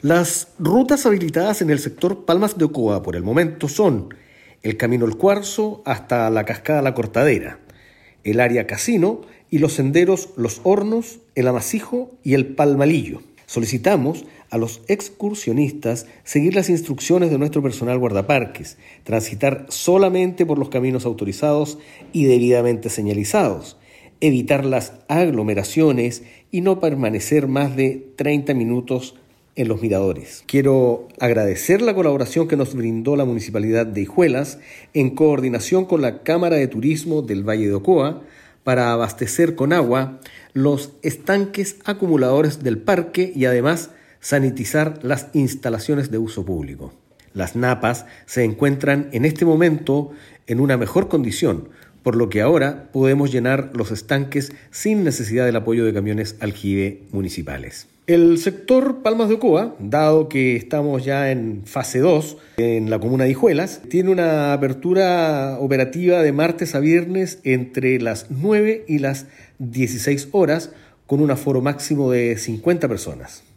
Las rutas habilitadas en el sector Palmas de Ocoa por el momento son el Camino El Cuarzo hasta la Cascada La Cortadera, el área Casino y los senderos Los Hornos, el Amasijo y el Palmalillo. Solicitamos a los excursionistas seguir las instrucciones de nuestro personal guardaparques, transitar solamente por los caminos autorizados y debidamente señalizados, evitar las aglomeraciones y no permanecer más de 30 minutos en los miradores. Quiero agradecer la colaboración que nos brindó la Municipalidad de Hijuelas en coordinación con la Cámara de Turismo del Valle de Ocoa para abastecer con agua los estanques acumuladores del parque y además sanitizar las instalaciones de uso público. Las napas se encuentran en este momento en una mejor condición, por lo que ahora podemos llenar los estanques sin necesidad del apoyo de camiones aljibe municipales. El sector Palmas de Ocoa, dado que estamos ya en fase 2 en la comuna de Hijuelas, tiene una apertura operativa de martes a viernes entre las 9 y las 16 horas con un aforo máximo de 50 personas.